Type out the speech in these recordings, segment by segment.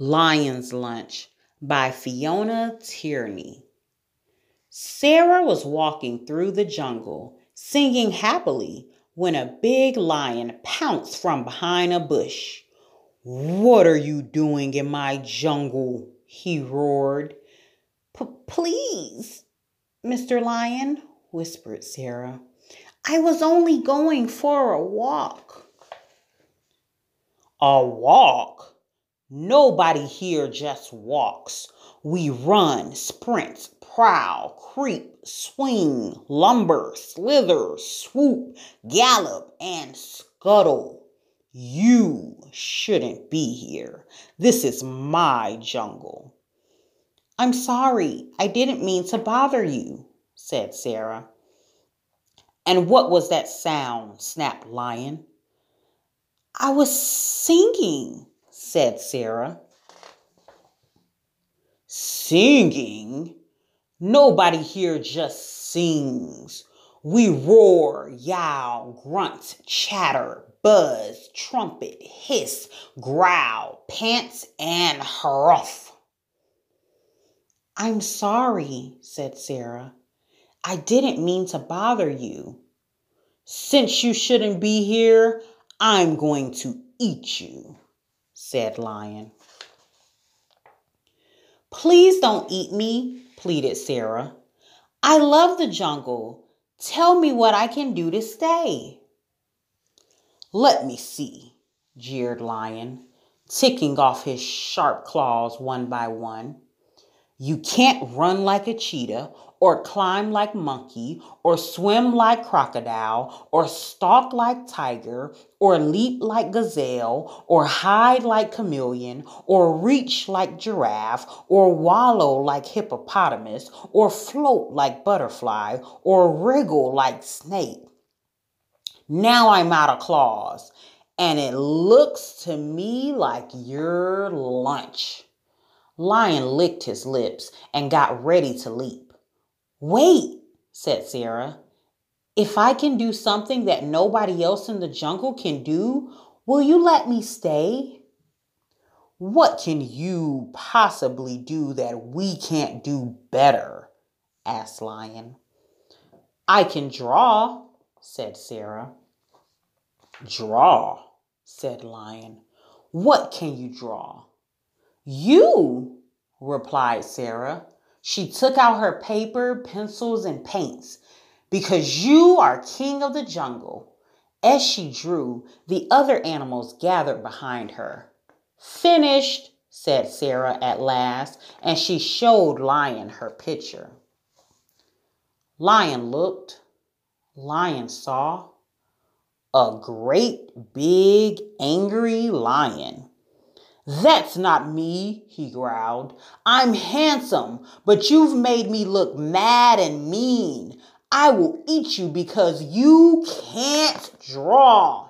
Lion's Lunch by Fiona Tierney. Sarah was walking through the jungle, singing happily, when a big lion pounced from behind a bush. What are you doing in my jungle? he roared. Please, Mr. Lion, whispered Sarah. I was only going for a walk. A walk? Nobody here just walks. We run, sprint, prowl, creep, swing, lumber, slither, swoop, gallop, and scuttle. You shouldn't be here. This is my jungle. I'm sorry. I didn't mean to bother you, said Sarah. And what was that sound? snapped Lion. I was singing, said Sarah. Singing? Nobody here just sings. We roar, yowl, grunt, chatter, buzz, trumpet, hiss, growl, pants, and hurruff. I'm sorry, said Sarah. I didn't mean to bother you. Since you shouldn't be here, I'm going to eat you said Lion. Please don't eat me, pleaded Sarah. I love the jungle. Tell me what I can do to stay. Let me see, jeered Lion, ticking off his sharp claws one by one. You can't run like a cheetah or climb like monkey, or swim like crocodile, or stalk like tiger, or leap like gazelle, or hide like chameleon, or reach like giraffe, or wallow like hippopotamus, or float like butterfly, or wriggle like snake. Now I'm out of claws, and it looks to me like your lunch. Lion licked his lips and got ready to leap. Wait, said Sarah. If I can do something that nobody else in the jungle can do, will you let me stay? What can you possibly do that we can't do better? asked Lion. I can draw, said Sarah. Draw, said Lion. What can you draw? You, replied Sarah. She took out her paper, pencils, and paints. Because you are king of the jungle. As she drew, the other animals gathered behind her. Finished, said Sarah at last, and she showed Lion her picture. Lion looked. Lion saw a great big angry lion. That's not me, he growled. I'm handsome, but you've made me look mad and mean. I will eat you because you can't draw.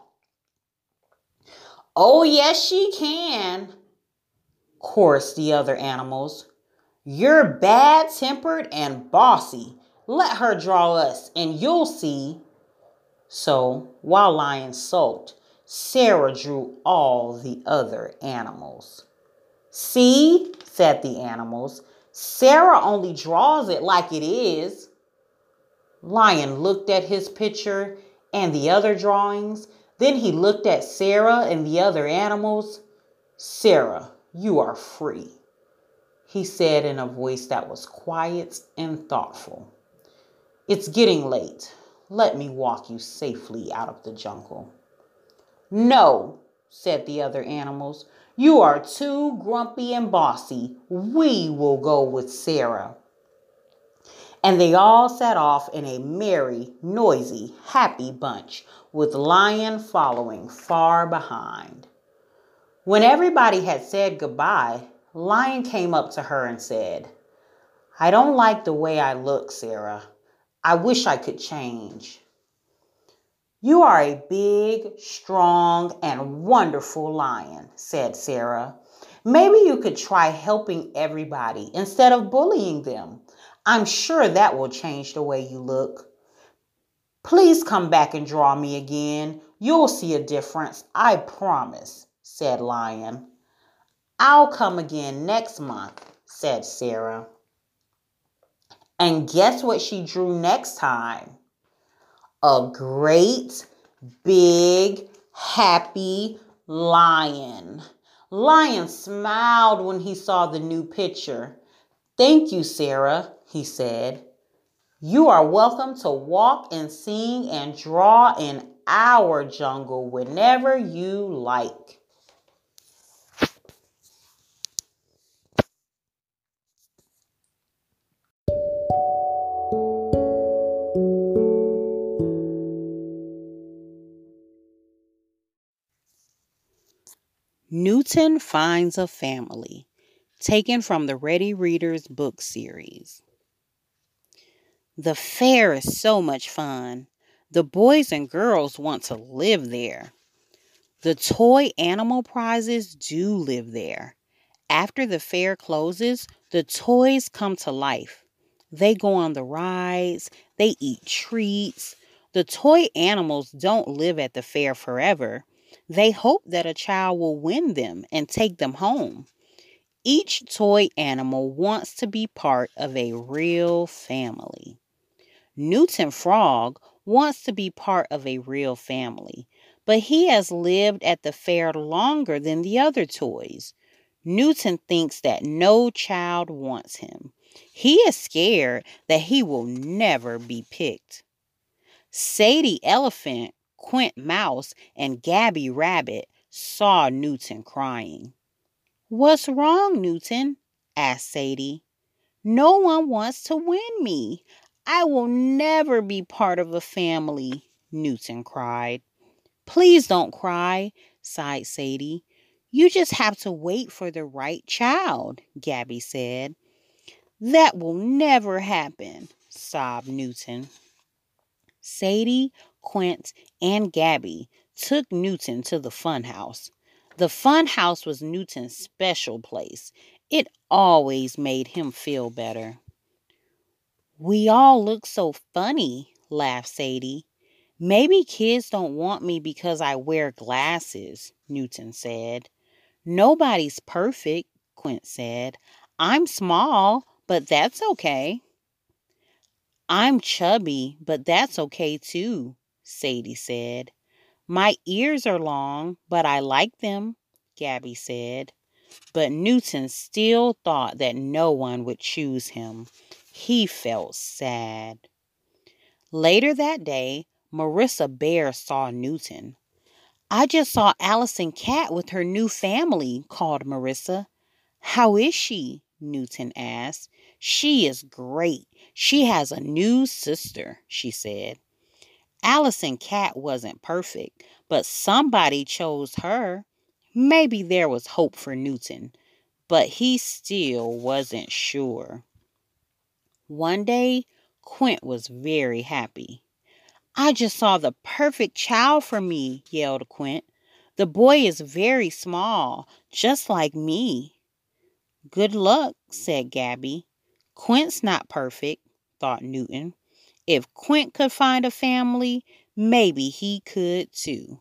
Oh, yes, she can, chorused the other animals. You're bad tempered and bossy. Let her draw us, and you'll see. So, while Lion sulked, Sarah drew all the other animals. See, said the animals, Sarah only draws it like it is. Lion looked at his picture and the other drawings. Then he looked at Sarah and the other animals. Sarah, you are free, he said in a voice that was quiet and thoughtful. It's getting late. Let me walk you safely out of the jungle. No, said the other animals. You are too grumpy and bossy. We will go with Sarah. And they all set off in a merry, noisy, happy bunch, with Lion following far behind. When everybody had said goodbye, Lion came up to her and said, I don't like the way I look, Sarah. I wish I could change. You are a big, strong, and wonderful lion, said Sarah. Maybe you could try helping everybody instead of bullying them. I'm sure that will change the way you look. Please come back and draw me again. You'll see a difference, I promise, said Lion. I'll come again next month, said Sarah. And guess what she drew next time? A great, big, happy lion. Lion smiled when he saw the new picture. Thank you, Sarah, he said. You are welcome to walk and sing and draw in our jungle whenever you like. Newton Finds a Family, taken from the Ready Readers book series. The fair is so much fun. The boys and girls want to live there. The toy animal prizes do live there. After the fair closes, the toys come to life. They go on the rides, they eat treats. The toy animals don't live at the fair forever. They hope that a child will win them and take them home. Each toy animal wants to be part of a real family. Newton Frog wants to be part of a real family, but he has lived at the fair longer than the other toys. Newton thinks that no child wants him. He is scared that he will never be picked. Sadie Elephant, Quint Mouse, and Gabby Rabbit saw Newton crying. What's wrong, Newton? asked Sadie. No one wants to win me. I will never be part of a family, Newton cried. Please don't cry, sighed Sadie. You just have to wait for the right child, Gabby said. That will never happen, sobbed Newton. Sadie, Quint, and Gabby took Newton to the fun house. The fun house was Newton's special place. It always made him feel better. We all look so funny, laughed Sadie. Maybe kids don't want me because I wear glasses, Newton said. Nobody's perfect, Quint said. I'm small, but that's okay. I'm chubby, but that's okay too, Sadie said. My ears are long, but I like them, Gabby said. But Newton still thought that no one would choose him. He felt sad. Later that day, Marissa Bear saw Newton. I just saw Allison Cat with her new family, called Marissa. How is she? Newton asked. She is great. She has a new sister, she said. Allison Cat wasn't perfect, but somebody chose her. Maybe there was hope for Newton, but he still wasn't sure. One day, Quint was very happy. I just saw the perfect child for me, yelled Quint. The boy is very small, just like me. Good luck, said Gabby. Quint's not perfect, thought Newton. If Quint could find a family, maybe he could too.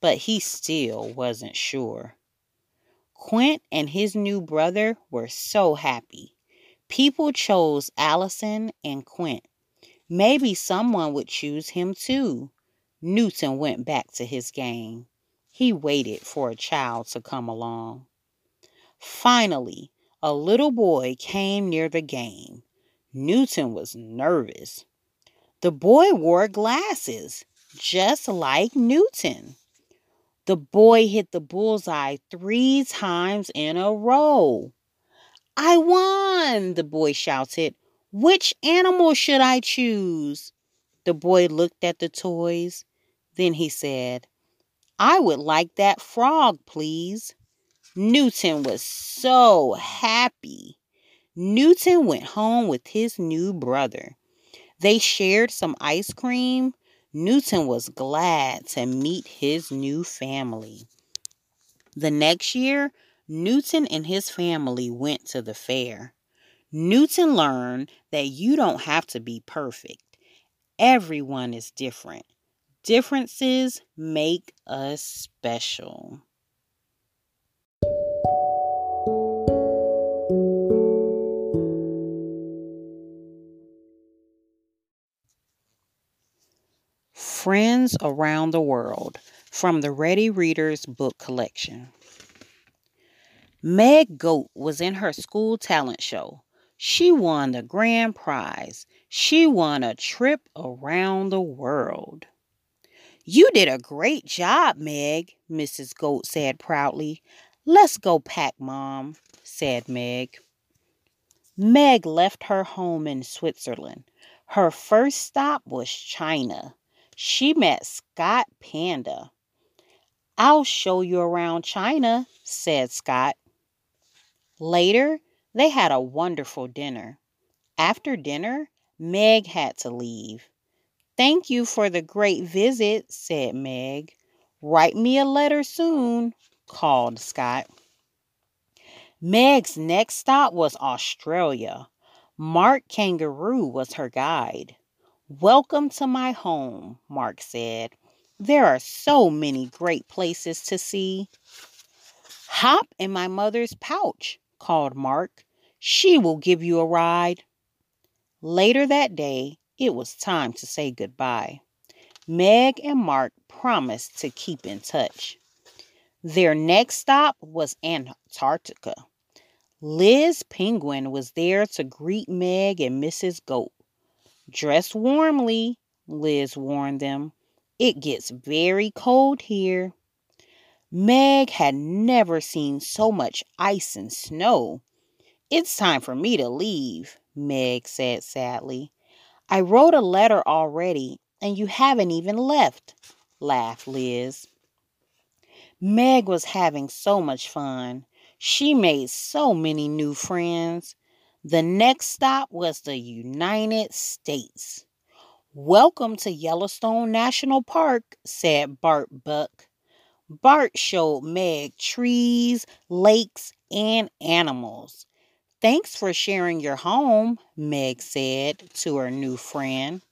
But he still wasn't sure. Quint and his new brother were so happy. People chose Allison and Quint. Maybe someone would choose him too. Newton went back to his game. He waited for a child to come along. Finally, a little boy came near the game. Newton was nervous. The boy wore glasses, just like Newton. The boy hit the bullseye three times in a row. I won, the boy shouted. Which animal should I choose? The boy looked at the toys. Then he said, I would like that frog, please. Newton was so happy. Newton went home with his new brother. They shared some ice cream. Newton was glad to meet his new family. The next year, Newton and his family went to the fair. Newton learned that you don't have to be perfect. Everyone is different. Differences make us special. Friends Around the World from the Ready Readers book collection. Meg Goat was in her school talent show. She won the grand prize. She won a trip around the world. You did a great job, Meg, Mrs. Goat said proudly. Let's go pack, Mom, said Meg. Meg left her home in Switzerland. Her first stop was China. She met Scott Panda. I'll show you around China, said Scott. Later, they had a wonderful dinner. After dinner, Meg had to leave. Thank you for the great visit, said Meg. Write me a letter soon, called Scott. Meg's next stop was Australia. Mark Kangaroo was her guide. Welcome to my home, Mark said. There are so many great places to see. Hop in my mother's pouch, called Mark. She will give you a ride. Later that day, it was time to say goodbye. Meg and Mark promised to keep in touch. Their next stop was Antarctica. Liz Penguin was there to greet Meg and Mrs. Goat. Dress warmly, Liz warned them. It gets very cold here. Meg had never seen so much ice and snow. It's time for me to leave, Meg said sadly. I wrote a letter already, and you haven't even left, laughed Liz. Meg was having so much fun. She made so many new friends. The next stop was the United States. Welcome to Yellowstone National Park, said Bart Buck. Bart showed Meg trees, lakes, and animals. Thanks for sharing your home, Meg said to her new friend.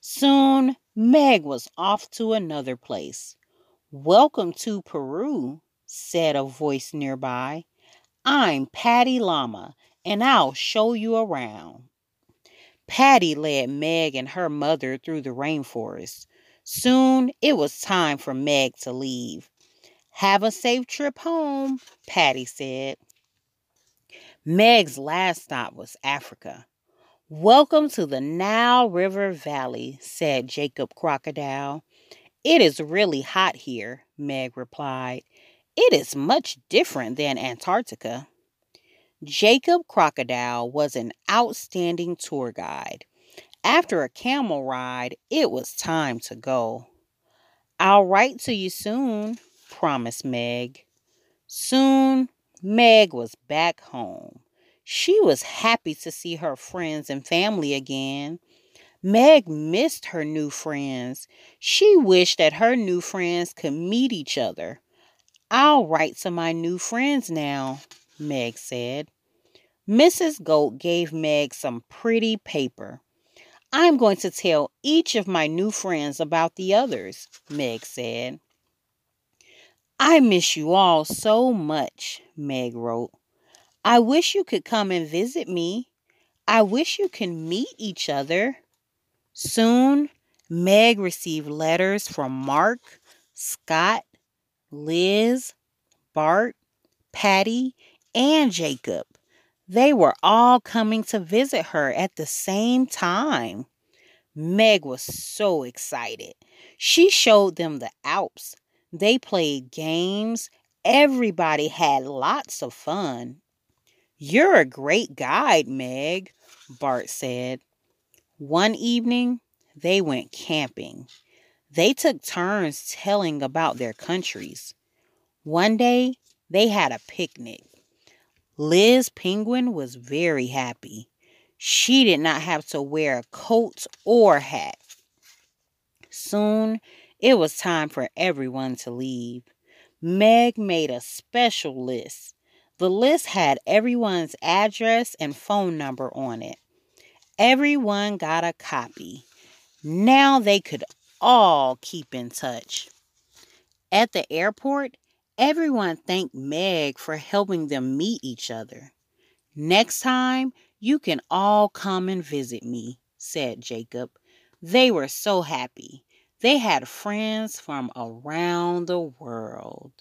Soon, Meg was off to another place. Welcome to Peru, said a voice nearby. I'm Patty Llama, and I'll show you around. Patty led Meg and her mother through the rainforest. Soon it was time for Meg to leave. Have a safe trip home, Patty said. Meg's last stop was Africa. Welcome to the Nile River Valley, said Jacob Crocodile. It is really hot here, Meg replied. It is much different than Antarctica. Jacob Crocodile was an outstanding tour guide. After a camel ride, it was time to go. I'll write to you soon, promised Meg. Soon, Meg was back home. She was happy to see her friends and family again. Meg missed her new friends. She wished that her new friends could meet each other. I'll write to my new friends now, Meg said. Mrs. Goat gave Meg some pretty paper. I'm going to tell each of my new friends about the others, Meg said. I miss you all so much, Meg wrote. I wish you could come and visit me. I wish you can meet each other. Soon, Meg received letters from Mark, Scott, Liz, Bart, Patty, and Jacob. They were all coming to visit her at the same time. Meg was so excited. She showed them the Alps, they played games. Everybody had lots of fun. You're a great guide, Meg, Bart said. One evening, they went camping. They took turns telling about their countries. One day, they had a picnic. Liz Penguin was very happy. She did not have to wear a coat or hat. Soon, it was time for everyone to leave. Meg made a special list. The list had everyone's address and phone number on it. Everyone got a copy. Now they could all keep in touch. At the airport, everyone thanked Meg for helping them meet each other. Next time, you can all come and visit me, said Jacob. They were so happy. They had friends from around the world.